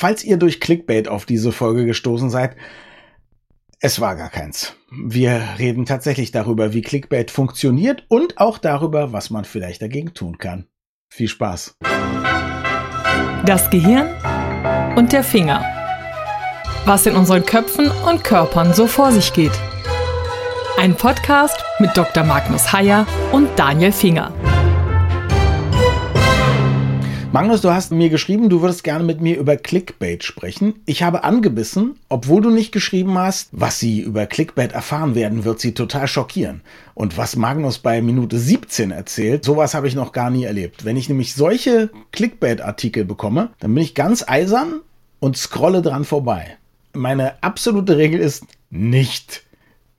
falls ihr durch Clickbait auf diese Folge gestoßen seid, es war gar keins. Wir reden tatsächlich darüber, wie Clickbait funktioniert und auch darüber, was man vielleicht dagegen tun kann. Viel Spaß. Das Gehirn und der Finger. Was in unseren Köpfen und Körpern so vor sich geht. Ein Podcast mit Dr. Magnus Heyer und Daniel Finger. Magnus, du hast mir geschrieben, du würdest gerne mit mir über Clickbait sprechen. Ich habe angebissen, obwohl du nicht geschrieben hast, was sie über Clickbait erfahren werden, wird sie total schockieren. Und was Magnus bei Minute 17 erzählt, sowas habe ich noch gar nie erlebt. Wenn ich nämlich solche Clickbait-Artikel bekomme, dann bin ich ganz eisern und scrolle dran vorbei. Meine absolute Regel ist nicht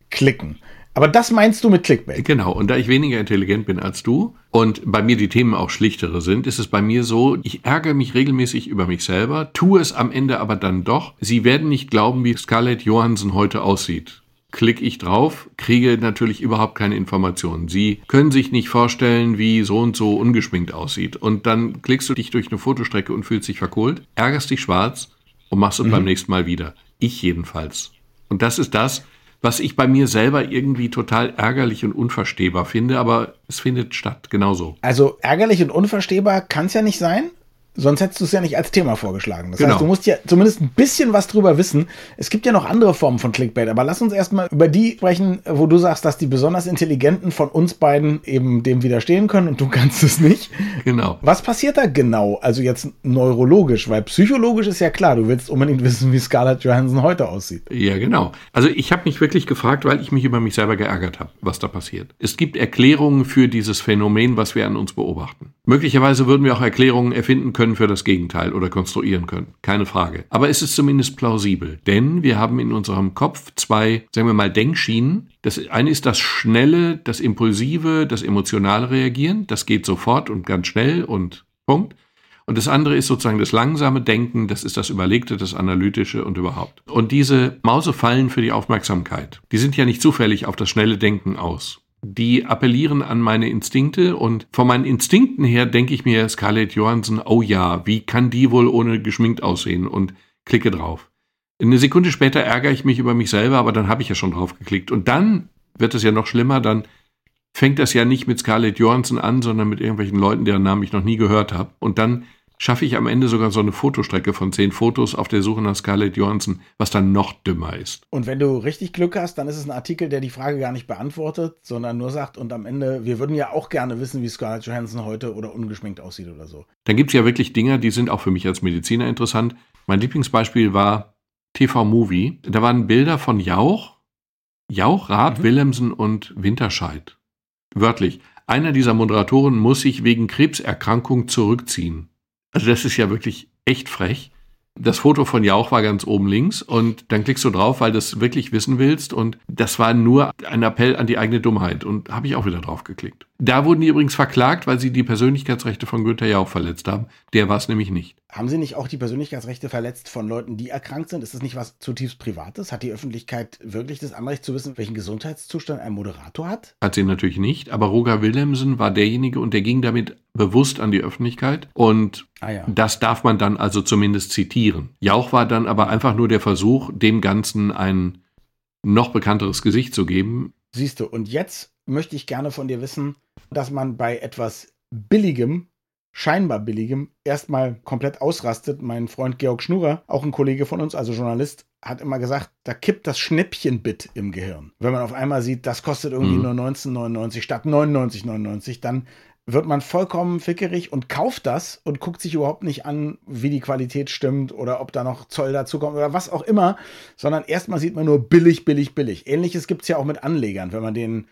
klicken. Aber das meinst du mit Clickbait? Genau, und da ich weniger intelligent bin als du und bei mir die Themen auch schlichtere sind, ist es bei mir so, ich ärgere mich regelmäßig über mich selber, tue es am Ende aber dann doch. Sie werden nicht glauben, wie Scarlett Johansson heute aussieht. Klicke ich drauf, kriege natürlich überhaupt keine Informationen. Sie können sich nicht vorstellen, wie so und so ungeschminkt aussieht. Und dann klickst du dich durch eine Fotostrecke und fühlst dich verkohlt, ärgerst dich schwarz und machst es mhm. beim nächsten Mal wieder. Ich jedenfalls. Und das ist das, was ich bei mir selber irgendwie total ärgerlich und unverstehbar finde, aber es findet statt, genauso. Also ärgerlich und unverstehbar kann es ja nicht sein. Sonst hättest du es ja nicht als Thema vorgeschlagen. Das genau. heißt, du musst ja zumindest ein bisschen was drüber wissen. Es gibt ja noch andere Formen von Clickbait, aber lass uns erstmal über die sprechen, wo du sagst, dass die besonders Intelligenten von uns beiden eben dem widerstehen können und du kannst es nicht. Genau. Was passiert da genau? Also jetzt neurologisch, weil psychologisch ist ja klar, du willst unbedingt wissen, wie Scarlett Johansson heute aussieht. Ja, genau. Also ich habe mich wirklich gefragt, weil ich mich über mich selber geärgert habe, was da passiert. Es gibt Erklärungen für dieses Phänomen, was wir an uns beobachten. Möglicherweise würden wir auch Erklärungen erfinden können, können für das Gegenteil oder konstruieren können. Keine Frage. Aber es ist zumindest plausibel, denn wir haben in unserem Kopf zwei, sagen wir mal, Denkschienen. Das eine ist das schnelle, das impulsive, das emotionale Reagieren. Das geht sofort und ganz schnell und Punkt. Und das andere ist sozusagen das langsame Denken, das ist das Überlegte, das Analytische und überhaupt. Und diese Mausefallen für die Aufmerksamkeit, die sind ja nicht zufällig auf das schnelle Denken aus die appellieren an meine Instinkte und von meinen Instinkten her denke ich mir Scarlett Johansson, oh ja, wie kann die wohl ohne geschminkt aussehen? Und klicke drauf. Eine Sekunde später ärgere ich mich über mich selber, aber dann habe ich ja schon drauf geklickt. Und dann wird es ja noch schlimmer, dann fängt das ja nicht mit Scarlett Johansson an, sondern mit irgendwelchen Leuten, deren Namen ich noch nie gehört habe. Und dann schaffe ich am Ende sogar so eine Fotostrecke von zehn Fotos auf der Suche nach Scarlett Johansson, was dann noch dümmer ist. Und wenn du richtig Glück hast, dann ist es ein Artikel, der die Frage gar nicht beantwortet, sondern nur sagt, und am Ende, wir würden ja auch gerne wissen, wie Scarlett Johansson heute oder ungeschminkt aussieht oder so. Dann gibt es ja wirklich Dinge, die sind auch für mich als Mediziner interessant. Mein Lieblingsbeispiel war TV Movie. Da waren Bilder von Jauch, Jauch, Raab, mhm. Willemsen und Winterscheid. Wörtlich. Einer dieser Moderatoren muss sich wegen Krebserkrankung zurückziehen. Also das ist ja wirklich echt frech. Das Foto von Jauch war ganz oben links und dann klickst du drauf, weil du es wirklich wissen willst und das war nur ein Appell an die eigene Dummheit und habe ich auch wieder drauf geklickt. Da wurden die übrigens verklagt, weil sie die Persönlichkeitsrechte von Günther Jauch verletzt haben. Der war es nämlich nicht. Haben Sie nicht auch die Persönlichkeitsrechte verletzt von Leuten, die erkrankt sind? Ist das nicht was zutiefst Privates? Hat die Öffentlichkeit wirklich das Anrecht zu wissen, welchen Gesundheitszustand ein Moderator hat? Hat sie natürlich nicht, aber Roger Willemsen war derjenige und der ging damit bewusst an die Öffentlichkeit und ah ja. das darf man dann also zumindest zitieren. Jauch war dann aber einfach nur der Versuch, dem Ganzen ein noch bekannteres Gesicht zu geben. Siehst du, und jetzt möchte ich gerne von dir wissen, dass man bei etwas Billigem scheinbar billigem erstmal komplett ausrastet. Mein Freund Georg Schnurer, auch ein Kollege von uns, also Journalist, hat immer gesagt, da kippt das Schnäppchenbit im Gehirn. Wenn man auf einmal sieht, das kostet irgendwie mhm. nur 19,99 statt 99,99, dann wird man vollkommen fickerig und kauft das und guckt sich überhaupt nicht an, wie die Qualität stimmt oder ob da noch Zoll dazukommt oder was auch immer, sondern erstmal sieht man nur billig, billig, billig. Ähnliches gibt es ja auch mit Anlegern, wenn man den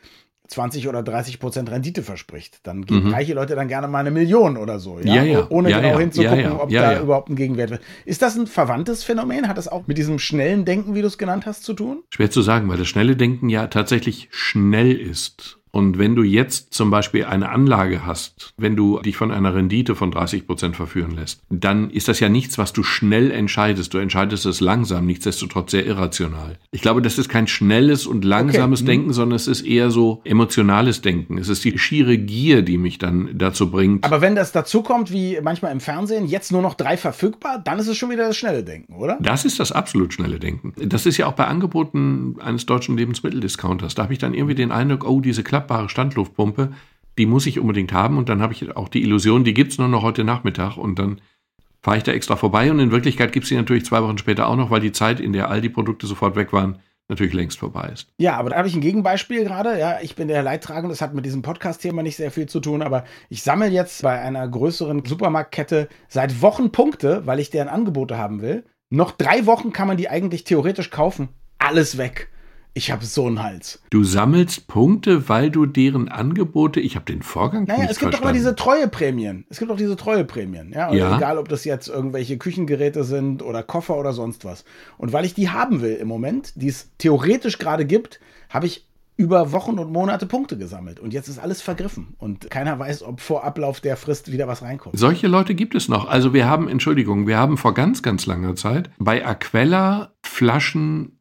20 oder 30 Prozent Rendite verspricht. Dann geben mhm. reiche Leute dann gerne mal eine Million oder so, ja? ja, ja. ohne ja, genau hinzugucken, ob da überhaupt ein Gegenwert wird. Ist das ein verwandtes Phänomen? Hat das auch mit diesem schnellen Denken, wie du es genannt hast, zu tun? Schwer zu sagen, weil das schnelle Denken ja tatsächlich schnell ist. Und wenn du jetzt zum Beispiel eine Anlage hast, wenn du dich von einer Rendite von 30 Prozent verführen lässt, dann ist das ja nichts, was du schnell entscheidest. Du entscheidest es langsam, nichtsdestotrotz sehr irrational. Ich glaube, das ist kein schnelles und langsames okay. Denken, sondern es ist eher so emotionales Denken. Es ist die schiere Gier, die mich dann dazu bringt. Aber wenn das dazu kommt, wie manchmal im Fernsehen, jetzt nur noch drei verfügbar, dann ist es schon wieder das schnelle Denken, oder? Das ist das absolut schnelle Denken. Das ist ja auch bei Angeboten eines deutschen Lebensmitteldiscounters. Da habe ich dann irgendwie den Eindruck, oh, diese Klappe klappbare Standluftpumpe, die muss ich unbedingt haben und dann habe ich auch die Illusion, die gibt es nur noch heute Nachmittag und dann fahre ich da extra vorbei und in Wirklichkeit gibt es sie natürlich zwei Wochen später auch noch, weil die Zeit, in der all die Produkte sofort weg waren, natürlich längst vorbei ist. Ja, aber da habe ich ein Gegenbeispiel gerade. Ja, ich bin der Leidtragende, das hat mit diesem Podcast-Thema nicht sehr viel zu tun, aber ich sammle jetzt bei einer größeren Supermarktkette seit Wochen Punkte, weil ich deren Angebote haben will. Noch drei Wochen kann man die eigentlich theoretisch kaufen. Alles weg. Ich habe so einen Hals. Du sammelst Punkte, weil du deren Angebote, ich habe den Vorgang naja, nicht es gibt verstanden. doch mal diese Treueprämien. Es gibt doch diese Treueprämien. Ja? ja. Egal, ob das jetzt irgendwelche Küchengeräte sind oder Koffer oder sonst was. Und weil ich die haben will im Moment, die es theoretisch gerade gibt, habe ich über Wochen und Monate Punkte gesammelt. Und jetzt ist alles vergriffen. Und keiner weiß, ob vor Ablauf der Frist wieder was reinkommt. Solche Leute gibt es noch. Also wir haben, Entschuldigung, wir haben vor ganz, ganz langer Zeit bei Aquella Flaschen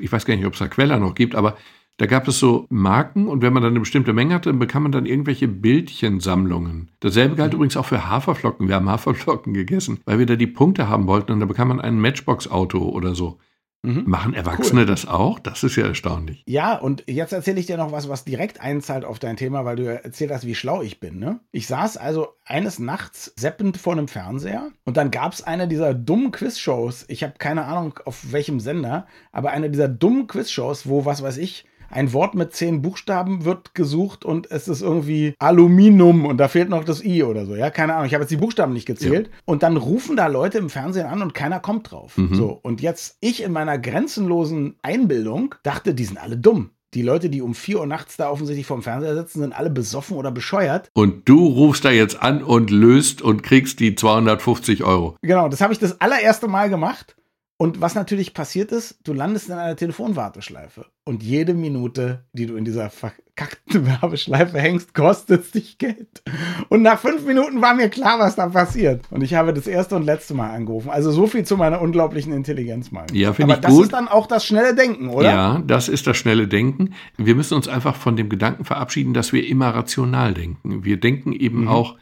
ich weiß gar nicht, ob es Aquella noch gibt, aber da gab es so Marken und wenn man dann eine bestimmte Menge hatte, dann bekam man dann irgendwelche Bildchensammlungen. Dasselbe galt mhm. übrigens auch für Haferflocken. Wir haben Haferflocken gegessen, weil wir da die Punkte haben wollten und da bekam man ein Matchbox-Auto oder so. Mhm. Machen Erwachsene cool. das auch? Das ist ja erstaunlich. Ja, und jetzt erzähle ich dir noch was, was direkt einzahlt auf dein Thema, weil du erzählt hast, wie schlau ich bin. Ne? Ich saß also eines Nachts seppend vor einem Fernseher und dann gab es eine dieser dummen Quizshows. Ich habe keine Ahnung auf welchem Sender, aber eine dieser dummen Quizshows, wo, was weiß ich, ein Wort mit zehn Buchstaben wird gesucht und es ist irgendwie Aluminium und da fehlt noch das I oder so. Ja, keine Ahnung. Ich habe jetzt die Buchstaben nicht gezählt. Ja. Und dann rufen da Leute im Fernsehen an und keiner kommt drauf. Mhm. So. Und jetzt ich in meiner grenzenlosen Einbildung dachte, die sind alle dumm. Die Leute, die um 4 Uhr nachts da offensichtlich vorm Fernseher sitzen, sind alle besoffen oder bescheuert. Und du rufst da jetzt an und löst und kriegst die 250 Euro. Genau, das habe ich das allererste Mal gemacht. Und was natürlich passiert ist, du landest in einer Telefonwarteschleife. Und jede Minute, die du in dieser verkackten Werbeschleife hängst, kostet dich Geld. Und nach fünf Minuten war mir klar, was da passiert. Und ich habe das erste und letzte Mal angerufen. Also so viel zu meiner unglaublichen Intelligenz mal. Ja, finde ich gut. Aber das ist dann auch das schnelle Denken, oder? Ja, das ist das schnelle Denken. Wir müssen uns einfach von dem Gedanken verabschieden, dass wir immer rational denken. Wir denken eben mhm. auch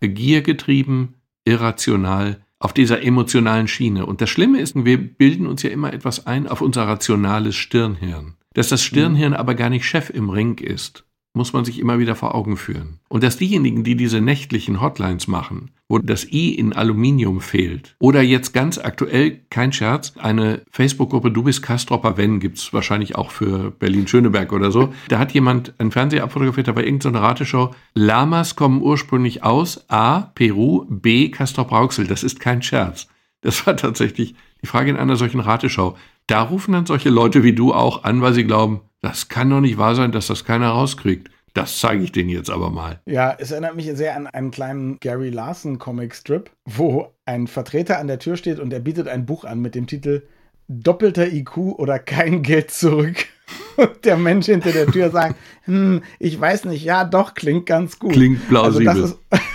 giergetrieben, irrational auf dieser emotionalen Schiene. Und das Schlimme ist, wir bilden uns ja immer etwas ein auf unser rationales Stirnhirn. Dass das Stirnhirn aber gar nicht Chef im Ring ist, muss man sich immer wieder vor Augen führen. Und dass diejenigen, die diese nächtlichen Hotlines machen, wo das I in Aluminium fehlt, oder jetzt ganz aktuell, kein Scherz, eine Facebook-Gruppe Du bist Kastropper Wenn, gibt's wahrscheinlich auch für Berlin-Schöneberg oder so, da hat jemand ein Fernseher abfotografiert, da war irgendeine Rateshow, Lamas kommen ursprünglich aus A, Peru, B, Castrop Rauxel. Das ist kein Scherz. Das war tatsächlich die Frage in einer solchen Rateschau. Da rufen dann solche Leute wie du auch an, weil sie glauben, das kann doch nicht wahr sein, dass das keiner rauskriegt. Das zeige ich denen jetzt aber mal. Ja, es erinnert mich sehr an einen kleinen Gary Larson Comic Strip, wo ein Vertreter an der Tür steht und er bietet ein Buch an mit dem Titel Doppelter IQ oder kein Geld zurück. Und der Mensch hinter der Tür sagt, hm, ich weiß nicht, ja, doch, klingt ganz gut. Klingt plausibel. Also das ist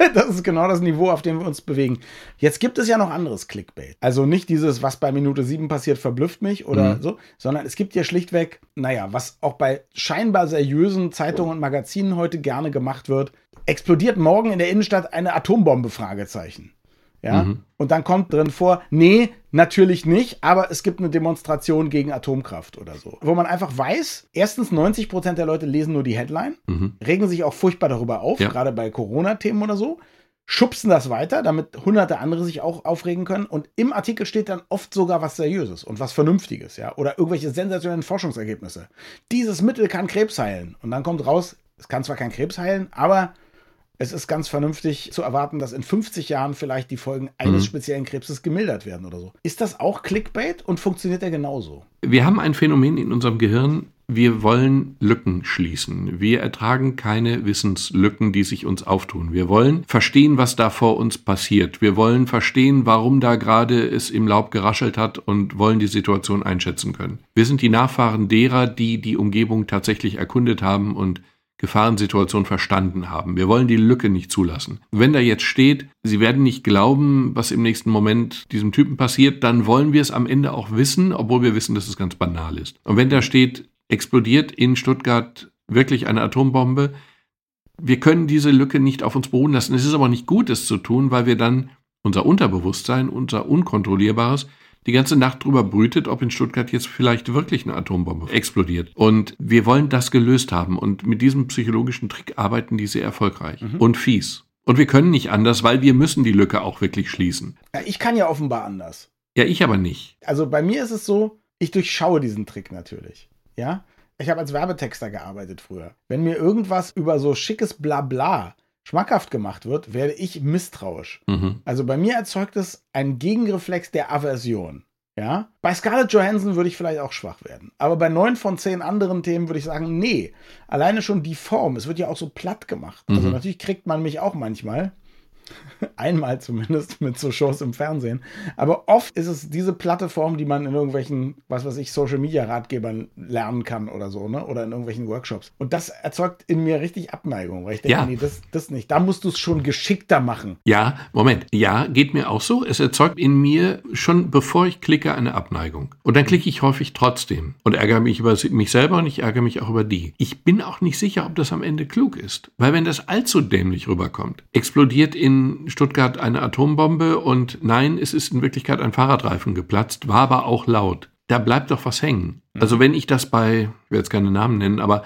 das ist genau das Niveau, auf dem wir uns bewegen. Jetzt gibt es ja noch anderes Clickbait. Also nicht dieses, was bei Minute 7 passiert, verblüfft mich oder mhm. so, sondern es gibt ja schlichtweg, naja, was auch bei scheinbar seriösen Zeitungen und Magazinen heute gerne gemacht wird, explodiert morgen in der Innenstadt eine Atombombe? Fragezeichen. Ja. Mhm. Und dann kommt drin vor, nee, natürlich nicht, aber es gibt eine Demonstration gegen Atomkraft oder so. Wo man einfach weiß, erstens 90 Prozent der Leute lesen nur die Headline, mhm. regen sich auch furchtbar darüber auf, ja. gerade bei Corona-Themen oder so, schubsen das weiter, damit hunderte andere sich auch aufregen können. Und im Artikel steht dann oft sogar was Seriöses und was Vernünftiges, ja, oder irgendwelche sensationellen Forschungsergebnisse. Dieses Mittel kann Krebs heilen. Und dann kommt raus, es kann zwar kein Krebs heilen, aber es ist ganz vernünftig zu erwarten, dass in 50 Jahren vielleicht die Folgen eines mhm. speziellen Krebses gemildert werden oder so. Ist das auch Clickbait und funktioniert er genauso? Wir haben ein Phänomen in unserem Gehirn, wir wollen Lücken schließen. Wir ertragen keine Wissenslücken, die sich uns auftun. Wir wollen verstehen, was da vor uns passiert. Wir wollen verstehen, warum da gerade es im Laub geraschelt hat und wollen die Situation einschätzen können. Wir sind die Nachfahren derer, die die Umgebung tatsächlich erkundet haben und Gefahrensituation verstanden haben. Wir wollen die Lücke nicht zulassen. Wenn da jetzt steht, Sie werden nicht glauben, was im nächsten Moment diesem Typen passiert, dann wollen wir es am Ende auch wissen, obwohl wir wissen, dass es ganz banal ist. Und wenn da steht, explodiert in Stuttgart wirklich eine Atombombe, wir können diese Lücke nicht auf uns beruhen lassen. Es ist aber nicht gut, es zu tun, weil wir dann unser Unterbewusstsein, unser Unkontrollierbares, die ganze Nacht drüber brütet, ob in Stuttgart jetzt vielleicht wirklich eine Atombombe explodiert. Und wir wollen das gelöst haben. Und mit diesem psychologischen Trick arbeiten die sehr erfolgreich mhm. und fies. Und wir können nicht anders, weil wir müssen die Lücke auch wirklich schließen. Ja, ich kann ja offenbar anders. Ja, ich aber nicht. Also bei mir ist es so, ich durchschaue diesen Trick natürlich. Ja, ich habe als Werbetexter gearbeitet früher. Wenn mir irgendwas über so schickes Blabla schmackhaft gemacht wird, werde ich misstrauisch. Mhm. Also bei mir erzeugt es einen Gegenreflex der Aversion. Ja? Bei Scarlett Johansson würde ich vielleicht auch schwach werden. Aber bei neun von zehn anderen Themen würde ich sagen, nee. Alleine schon die Form. Es wird ja auch so platt gemacht. Also mhm. Also natürlich kriegt man mich auch manchmal. Einmal zumindest mit so Shows im Fernsehen. Aber oft ist es diese Plattform, die man in irgendwelchen, was weiß ich, Social Media Ratgebern lernen kann oder so, ne? Oder in irgendwelchen Workshops. Und das erzeugt in mir richtig Abneigung, weil ich denke, ja. nee, das, das nicht. Da musst du es schon geschickter machen. Ja, Moment. Ja, geht mir auch so. Es erzeugt in mir schon, bevor ich klicke, eine Abneigung. Und dann klicke ich häufig trotzdem und ärgere mich über mich selber und ich ärgere mich auch über die. Ich bin auch nicht sicher, ob das am Ende klug ist. Weil wenn das allzu dämlich rüberkommt, explodiert in Stuttgart eine Atombombe und nein, es ist in Wirklichkeit ein Fahrradreifen geplatzt, war aber auch laut. Da bleibt doch was hängen. Mhm. Also wenn ich das bei, ich will jetzt keine Namen nennen, aber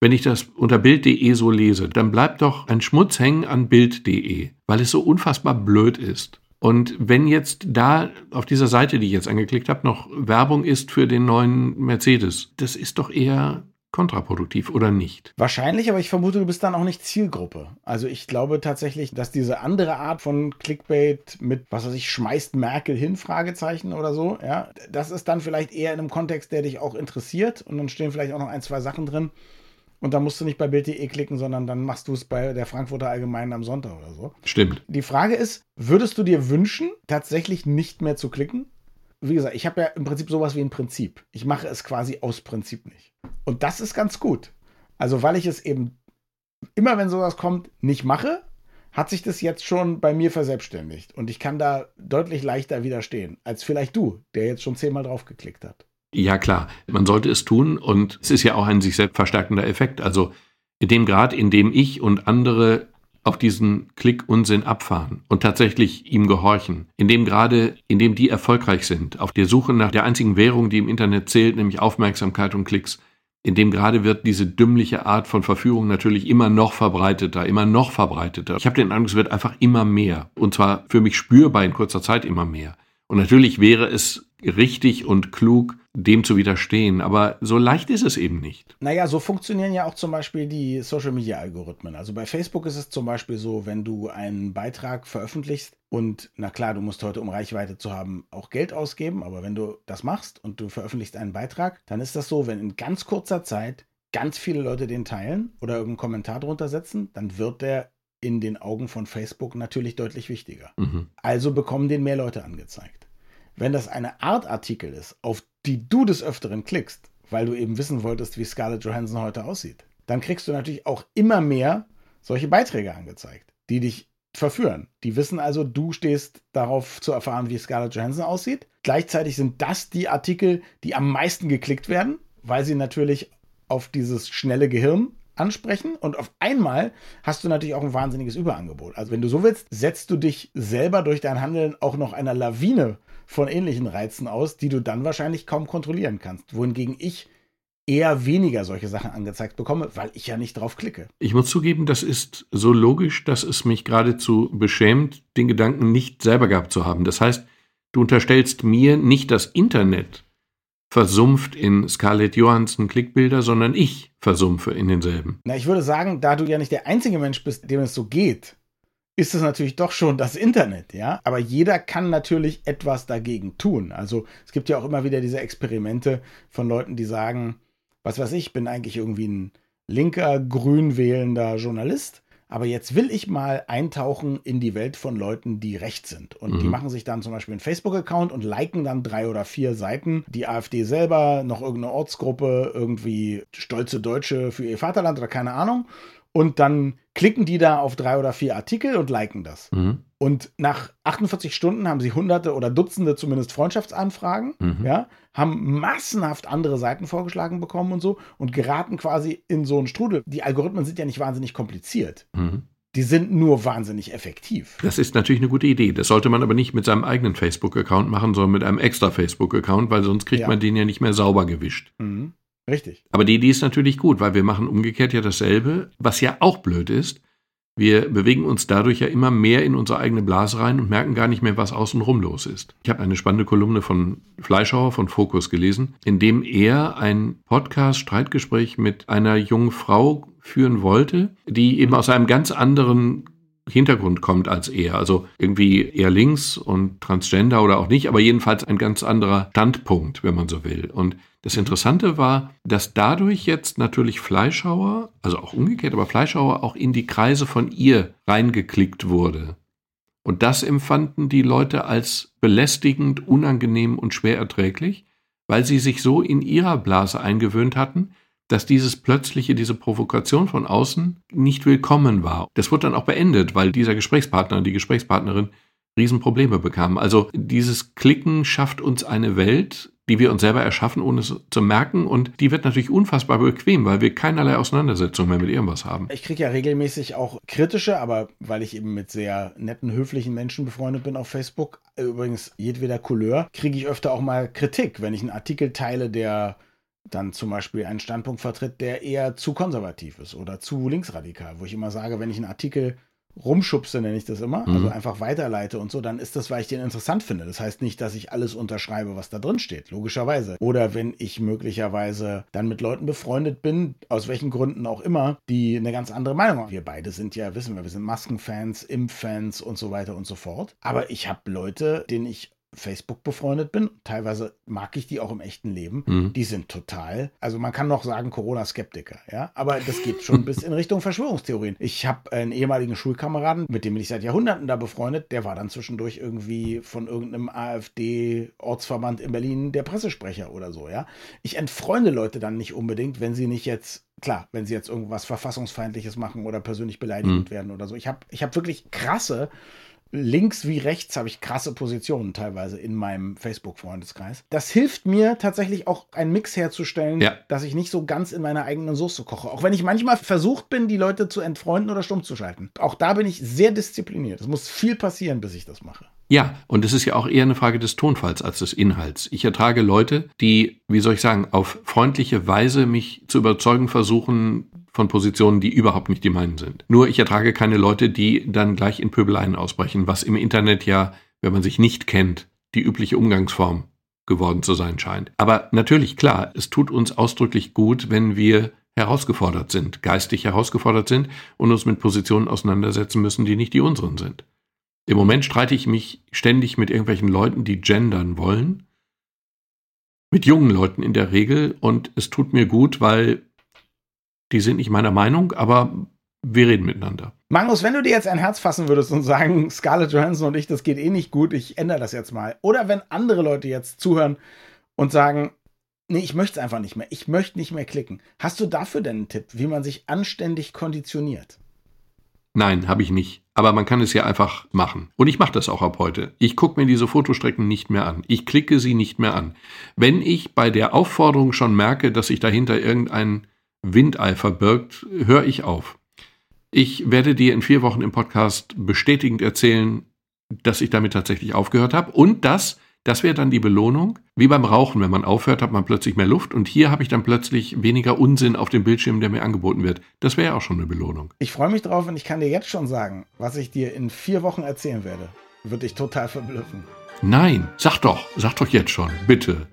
wenn ich das unter Bild.de so lese, dann bleibt doch ein Schmutz hängen an Bild.de, weil es so unfassbar blöd ist. Und wenn jetzt da auf dieser Seite, die ich jetzt angeklickt habe, noch Werbung ist für den neuen Mercedes, das ist doch eher kontraproduktiv oder nicht? Wahrscheinlich, aber ich vermute, du bist dann auch nicht Zielgruppe. Also ich glaube tatsächlich, dass diese andere Art von Clickbait mit, was weiß ich, schmeißt Merkel hin, Fragezeichen oder so, ja, das ist dann vielleicht eher in einem Kontext, der dich auch interessiert und dann stehen vielleicht auch noch ein, zwei Sachen drin. Und da musst du nicht bei Bild.de klicken, sondern dann machst du es bei der Frankfurter Allgemeinen am Sonntag oder so. Stimmt. Die Frage ist, würdest du dir wünschen, tatsächlich nicht mehr zu klicken? Wie gesagt, ich habe ja im Prinzip sowas wie ein Prinzip. Ich mache es quasi aus Prinzip nicht. Und das ist ganz gut. Also, weil ich es eben immer, wenn sowas kommt, nicht mache, hat sich das jetzt schon bei mir verselbstständigt. Und ich kann da deutlich leichter widerstehen, als vielleicht du, der jetzt schon zehnmal drauf geklickt hat. Ja, klar. Man sollte es tun und es ist ja auch ein sich selbst verstärkender Effekt. Also, in dem Grad, in dem ich und andere auf diesen Klick-Unsinn abfahren und tatsächlich ihm gehorchen, indem gerade, indem die erfolgreich sind, auf der Suche nach der einzigen Währung, die im Internet zählt, nämlich Aufmerksamkeit und Klicks, indem gerade wird diese dümmliche Art von Verführung natürlich immer noch verbreiteter, immer noch verbreiteter. Ich habe den Eindruck, es wird einfach immer mehr. Und zwar für mich spürbar in kurzer Zeit immer mehr. Und natürlich wäre es richtig und klug, dem zu widerstehen. Aber so leicht ist es eben nicht. Naja, so funktionieren ja auch zum Beispiel die Social-Media-Algorithmen. Also bei Facebook ist es zum Beispiel so, wenn du einen Beitrag veröffentlichst und, na klar, du musst heute, um Reichweite zu haben, auch Geld ausgeben, aber wenn du das machst und du veröffentlichst einen Beitrag, dann ist das so, wenn in ganz kurzer Zeit ganz viele Leute den teilen oder irgendeinen Kommentar drunter setzen, dann wird der in den Augen von Facebook natürlich deutlich wichtiger. Mhm. Also bekommen den mehr Leute angezeigt. Wenn das eine Art Artikel ist, auf die du des Öfteren klickst, weil du eben wissen wolltest, wie Scarlett Johansson heute aussieht, dann kriegst du natürlich auch immer mehr solche Beiträge angezeigt, die dich verführen. Die wissen also, du stehst darauf zu erfahren, wie Scarlett Johansson aussieht. Gleichzeitig sind das die Artikel, die am meisten geklickt werden, weil sie natürlich auf dieses schnelle Gehirn ansprechen und auf einmal hast du natürlich auch ein wahnsinniges Überangebot. Also wenn du so willst, setzt du dich selber durch dein Handeln auch noch einer Lawine von ähnlichen Reizen aus, die du dann wahrscheinlich kaum kontrollieren kannst. Wohingegen ich eher weniger solche Sachen angezeigt bekomme, weil ich ja nicht drauf klicke. Ich muss zugeben, das ist so logisch, dass es mich geradezu beschämt, den Gedanken nicht selber gehabt zu haben. Das heißt, du unterstellst mir nicht das Internet versumpft in Scarlett Johansson Klickbilder, sondern ich versumpfe in denselben. Na, ich würde sagen, da du ja nicht der einzige Mensch bist, dem es so geht, ist es natürlich doch schon das Internet, ja. Aber jeder kann natürlich etwas dagegen tun. Also es gibt ja auch immer wieder diese Experimente von Leuten, die sagen, was weiß ich, bin eigentlich irgendwie ein linker, grün wählender Journalist. Aber jetzt will ich mal eintauchen in die Welt von Leuten, die rechts sind. Und mhm. die machen sich dann zum Beispiel einen Facebook-Account und liken dann drei oder vier Seiten. Die AfD selber, noch irgendeine Ortsgruppe, irgendwie stolze Deutsche für ihr Vaterland oder keine Ahnung. Und dann klicken die da auf drei oder vier Artikel und liken das. Mhm. Und nach 48 Stunden haben sie hunderte oder Dutzende zumindest Freundschaftsanfragen, mhm. ja, haben massenhaft andere Seiten vorgeschlagen bekommen und so und geraten quasi in so einen Strudel. Die Algorithmen sind ja nicht wahnsinnig kompliziert. Mhm. Die sind nur wahnsinnig effektiv. Das ist natürlich eine gute Idee. Das sollte man aber nicht mit seinem eigenen Facebook-Account machen, sondern mit einem extra Facebook-Account, weil sonst kriegt ja. man den ja nicht mehr sauber gewischt. Mhm. Richtig. Aber die Idee ist natürlich gut, weil wir machen umgekehrt ja dasselbe, was ja auch blöd ist. Wir bewegen uns dadurch ja immer mehr in unsere eigene Blase rein und merken gar nicht mehr, was außenrum los ist. Ich habe eine spannende Kolumne von Fleischhauer von Focus gelesen, in dem er ein Podcast-Streitgespräch mit einer jungen Frau führen wollte, die eben aus einem ganz anderen Hintergrund kommt als er. Also irgendwie eher links und Transgender oder auch nicht, aber jedenfalls ein ganz anderer Standpunkt, wenn man so will. Und das Interessante war, dass dadurch jetzt natürlich Fleischhauer, also auch umgekehrt, aber Fleischhauer auch in die Kreise von ihr reingeklickt wurde. Und das empfanden die Leute als belästigend, unangenehm und schwer erträglich, weil sie sich so in ihrer Blase eingewöhnt hatten, dass dieses plötzliche, diese Provokation von außen nicht willkommen war. Das wurde dann auch beendet, weil dieser Gesprächspartner, die Gesprächspartnerin Riesenprobleme bekamen. Also dieses Klicken schafft uns eine Welt, die wir uns selber erschaffen, ohne es zu merken. Und die wird natürlich unfassbar bequem, weil wir keinerlei Auseinandersetzung mehr mit irgendwas haben. Ich kriege ja regelmäßig auch kritische, aber weil ich eben mit sehr netten, höflichen Menschen befreundet bin auf Facebook, übrigens jedweder Couleur, kriege ich öfter auch mal Kritik, wenn ich einen Artikel teile, der dann zum Beispiel einen Standpunkt vertritt, der eher zu konservativ ist oder zu linksradikal, wo ich immer sage, wenn ich einen Artikel rumschubse, nenne ich das immer, also mhm. also einfach weiterleite und so, dann ist das, weil ich den interessant finde. Das heißt nicht, dass ich alles unterschreibe, was da drin steht, logischerweise. Oder wenn ich möglicherweise dann mit Leuten befreundet bin, aus welchen Gründen auch immer, die eine ganz andere Meinung haben. Wir beide sind ja, wissen wir, wir sind Maskenfans, Impffans und so weiter und so fort. Aber ich habe Leute, denen ich Facebook befreundet bin, teilweise mag ich die auch im echten Leben, mhm. die sind total, also man kann noch sagen Corona-Skeptiker, ja, aber das geht schon bis in Richtung Verschwörungstheorien. Ich habe einen ehemaligen Schulkameraden, mit dem bin ich seit Jahrhunderten da befreundet, der war dann zwischendurch irgendwie von irgendeinem AfD-Ortsverband in Berlin der Pressesprecher oder so, ja. Ich entfreunde Leute dann nicht unbedingt, wenn sie nicht jetzt klar, wenn sie jetzt irgendwas Verfassungsfeindliches machen oder persönlich beleidigt mhm. werden oder so. Ich habe ich hab wirklich krasse links wie rechts habe ich krasse Positionen teilweise in meinem Facebook-Freundeskreis. Das hilft mir tatsächlich auch einen Mix herzustellen, ja. dass ich nicht so ganz in meiner eigenen Soße koche. Auch wenn ich manchmal versucht bin, die Leute zu entfreunden oder stumm zu schalten. Auch da bin ich sehr diszipliniert. Es muss viel passieren, bis ich das mache. Ja, und es ist ja auch eher eine Frage des Tonfalls als des Inhalts. Ich ertrage Leute, die, wie soll ich sagen, auf freundliche Weise mich zu überzeugen versuchen, von Positionen, die überhaupt nicht die meinen sind. Nur ich ertrage keine Leute, die dann gleich in Pöbeleien ausbrechen, was im Internet ja, wenn man sich nicht kennt, die übliche Umgangsform geworden zu sein scheint. Aber natürlich, klar, es tut uns ausdrücklich gut, wenn wir herausgefordert sind, geistig herausgefordert sind und uns mit Positionen auseinandersetzen müssen, die nicht die unseren sind. Im Moment streite ich mich ständig mit irgendwelchen Leuten, die gendern wollen. Mit jungen Leuten in der Regel und es tut mir gut, weil die sind nicht meiner Meinung, aber wir reden miteinander. Magnus, wenn du dir jetzt ein Herz fassen würdest und sagen, Scarlett Johansson und ich, das geht eh nicht gut, ich ändere das jetzt mal. Oder wenn andere Leute jetzt zuhören und sagen, nee, ich möchte es einfach nicht mehr, ich möchte nicht mehr klicken. Hast du dafür denn einen Tipp, wie man sich anständig konditioniert? Nein, habe ich nicht. Aber man kann es ja einfach machen. Und ich mache das auch ab heute. Ich gucke mir diese Fotostrecken nicht mehr an. Ich klicke sie nicht mehr an. Wenn ich bei der Aufforderung schon merke, dass sich dahinter irgendein Windeifer birgt, höre ich auf. Ich werde dir in vier Wochen im Podcast bestätigend erzählen, dass ich damit tatsächlich aufgehört habe und dass das wäre dann die Belohnung. Wie beim Rauchen, wenn man aufhört, hat man plötzlich mehr Luft und hier habe ich dann plötzlich weniger Unsinn auf dem Bildschirm, der mir angeboten wird. Das wäre auch schon eine Belohnung. Ich freue mich drauf und ich kann dir jetzt schon sagen, was ich dir in vier Wochen erzählen werde. Wird dich total verblüffen. Nein, sag doch, sag doch jetzt schon, bitte.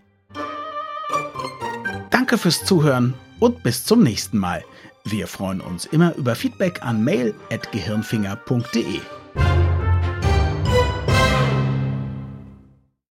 Danke fürs Zuhören und bis zum nächsten Mal. Wir freuen uns immer über Feedback an mail.gehirnfinger.de.